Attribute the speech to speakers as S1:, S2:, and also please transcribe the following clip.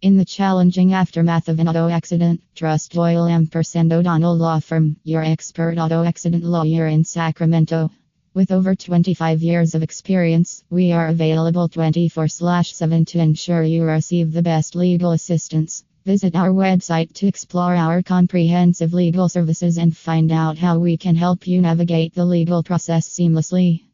S1: In the challenging aftermath of an auto accident, trust Doyle Ampersand O'Donnell Law Firm, your expert auto accident lawyer in Sacramento. With over 25 years of experience, we are available 24 7 to ensure you receive the best legal assistance. Visit our website to explore our comprehensive legal services and find out how we can help you navigate the legal process seamlessly.